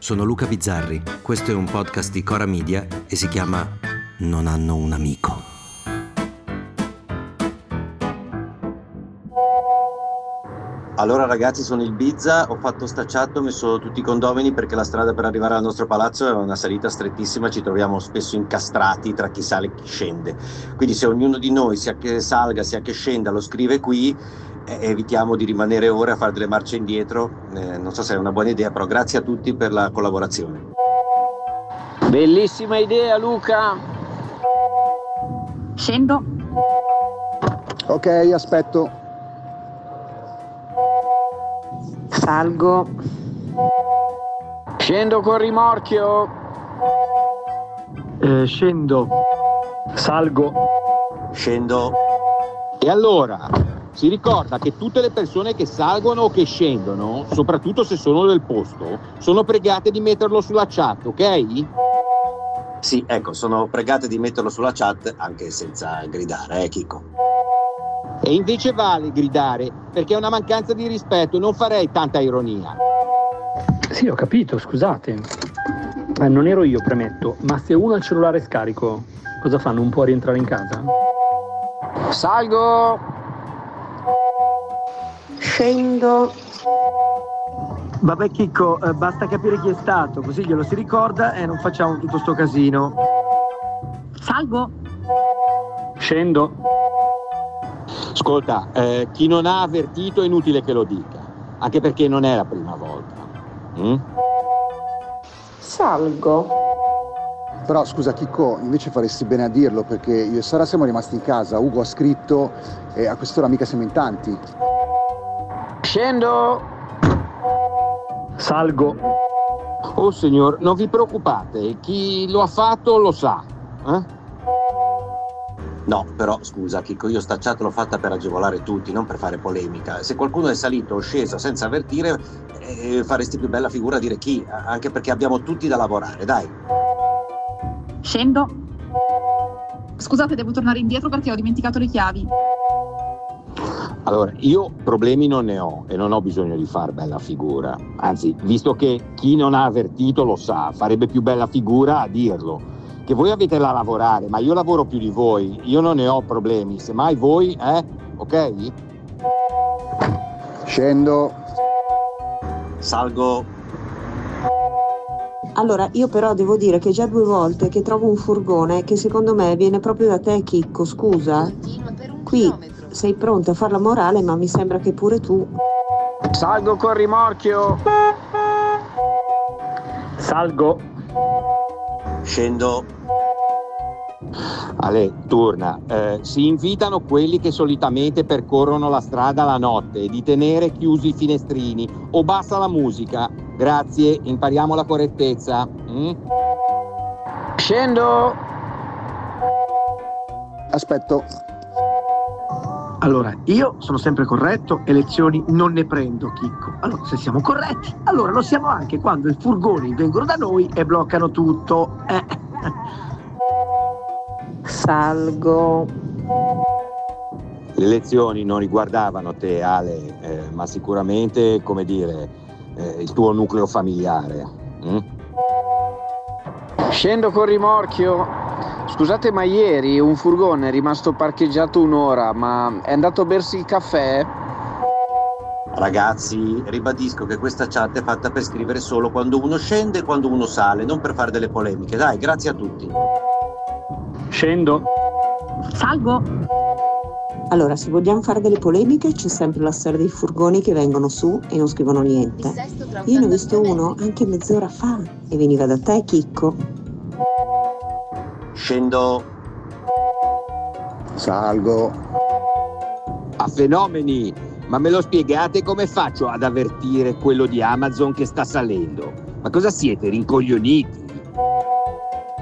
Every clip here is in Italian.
sono Luca Bizzarri, questo è un podcast di Cora Media e si chiama Non hanno un amico. Allora ragazzi sono il Bizza, ho fatto stacciato, ho messo tutti i condomini perché la strada per arrivare al nostro palazzo è una salita strettissima, ci troviamo spesso incastrati tra chi sale e chi scende. Quindi se ognuno di noi, sia che salga sia che scenda, lo scrive qui, evitiamo di rimanere ore a fare delle marce indietro. Eh, non so se è una buona idea, però grazie a tutti per la collaborazione. Bellissima idea Luca! Scendo. Ok, aspetto. Salgo. Scendo con rimorchio. Eh, scendo. Salgo. Scendo. E allora si ricorda che tutte le persone che salgono o che scendono, soprattutto se sono del posto, sono pregate di metterlo sulla chat, ok? Sì, ecco, sono pregate di metterlo sulla chat anche senza gridare, eh, Chico. E invece vale gridare, perché è una mancanza di rispetto, non farei tanta ironia. Sì, ho capito, scusate. Eh, non ero io, premetto, ma se uno ha il cellulare scarico, cosa fa? Non può rientrare in casa? Salgo. Scendo. Vabbè Chicco, eh, basta capire chi è stato, così glielo si ricorda e non facciamo tutto sto casino. Salgo. Scendo. Ascolta, eh, chi non ha avvertito è inutile che lo dica, anche perché non è la prima volta. Mm? Salgo. Però scusa Chicco, invece faresti bene a dirlo perché io e Sara siamo rimasti in casa, Ugo ha scritto e a quest'ora mica siamo in tanti. Scendo. Salgo. Oh signor, non vi preoccupate, chi lo ha fatto lo sa. Eh? No, però scusa Chico, io sta chat l'ho fatta per agevolare tutti, non per fare polemica. Se qualcuno è salito o sceso senza avvertire, eh, faresti più bella figura a dire chi, anche perché abbiamo tutti da lavorare, dai. Scendo. Scusate, devo tornare indietro perché ho dimenticato le chiavi. Allora, io problemi non ne ho e non ho bisogno di far bella figura. Anzi, visto che chi non ha avvertito lo sa, farebbe più bella figura a dirlo. Che voi avete da lavorare, ma io lavoro più di voi, io non ne ho problemi, semmai voi, eh? Ok? Scendo. Salgo. Allora, io però devo dire che già due volte che trovo un furgone che secondo me viene proprio da te, Chicco, scusa. Qui sei pronto a far la morale, ma mi sembra che pure tu. Salgo con rimorchio. Salgo. Scendo. Ale, torna. Eh, si invitano quelli che solitamente percorrono la strada la notte di tenere chiusi i finestrini o basta la musica. Grazie, impariamo la correttezza. mm? Scendo. Aspetto. Allora, io sono sempre corretto e lezioni non ne prendo, Chicco. Allora, se siamo corretti, allora lo siamo anche quando i furgoni vengono da noi e bloccano tutto. Eh. Salgo. Le lezioni non riguardavano te, Ale, eh, ma sicuramente, come dire, eh, il tuo nucleo familiare. mm? Scendo con rimorchio. Scusate, ma ieri un furgone è rimasto parcheggiato un'ora, ma è andato a bersi il caffè? Ragazzi, ribadisco che questa chat è fatta per scrivere solo quando uno scende e quando uno sale, non per fare delle polemiche. Dai, grazie a tutti. Scendo. Salgo. Allora, se vogliamo fare delle polemiche, c'è sempre la storia dei furgoni che vengono su e non scrivono niente. Io ne ho visto uno anche mezz'ora fa e veniva da te, Chicco. Scendo. Salgo. A fenomeni! Ma me lo spiegate come faccio ad avvertire quello di Amazon che sta salendo? Ma cosa siete, rincoglioniti?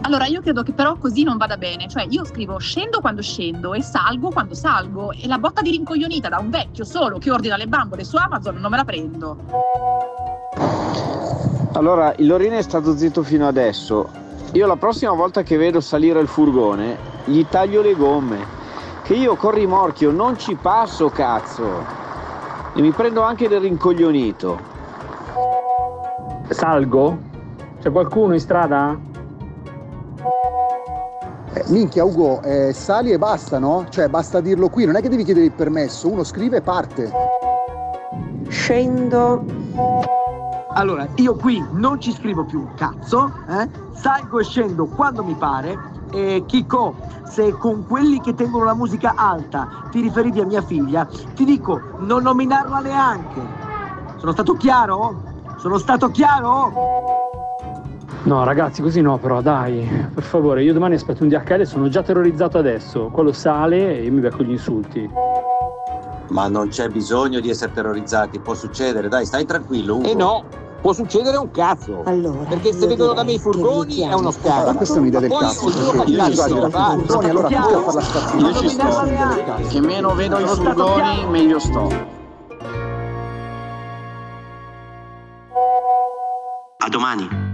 Allora, io credo che però così non vada bene. Cioè, io scrivo scendo quando scendo e salgo quando salgo. E la botta di rincoglionita da un vecchio solo che ordina le bambole su Amazon non me la prendo. Allora, il Lorino è stato zitto fino adesso. Io la prossima volta che vedo salire il furgone, gli taglio le gomme. Che io con rimorchio non ci passo, cazzo. E mi prendo anche del rincoglionito. Salgo. C'è qualcuno in strada? Eh, minchia Ugo, eh, sali e basta, no? Cioè basta dirlo qui, non è che devi chiedere il permesso, uno scrive e parte. Scendo. Allora, io qui non ci scrivo più un cazzo, eh? salgo e scendo quando mi pare. E Chico, se con quelli che tengono la musica alta ti riferivi a mia figlia, ti dico non nominarla neanche. Sono stato chiaro? Sono stato chiaro? No, ragazzi, così no, però dai, per favore, io domani aspetto un DHL e sono già terrorizzato adesso. Quello sale e io mi becco gli insulti. Ma non c'è bisogno di essere terrorizzati, può succedere, dai, stai tranquillo. Ugo. E no, può succedere un cazzo. Allora, Perché se vengono da me i furgoni è uno Ma scandalo. questa è un'idea del Poi cazzo, io che fa. furgoni, allora tutti a far la stazione. Io ci sto. Che meno vedo i furgoni, meglio sto. A domani!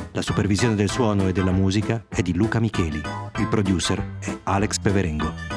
La supervisione del suono e della musica è di Luca Micheli. Il producer è Alex Peverengo.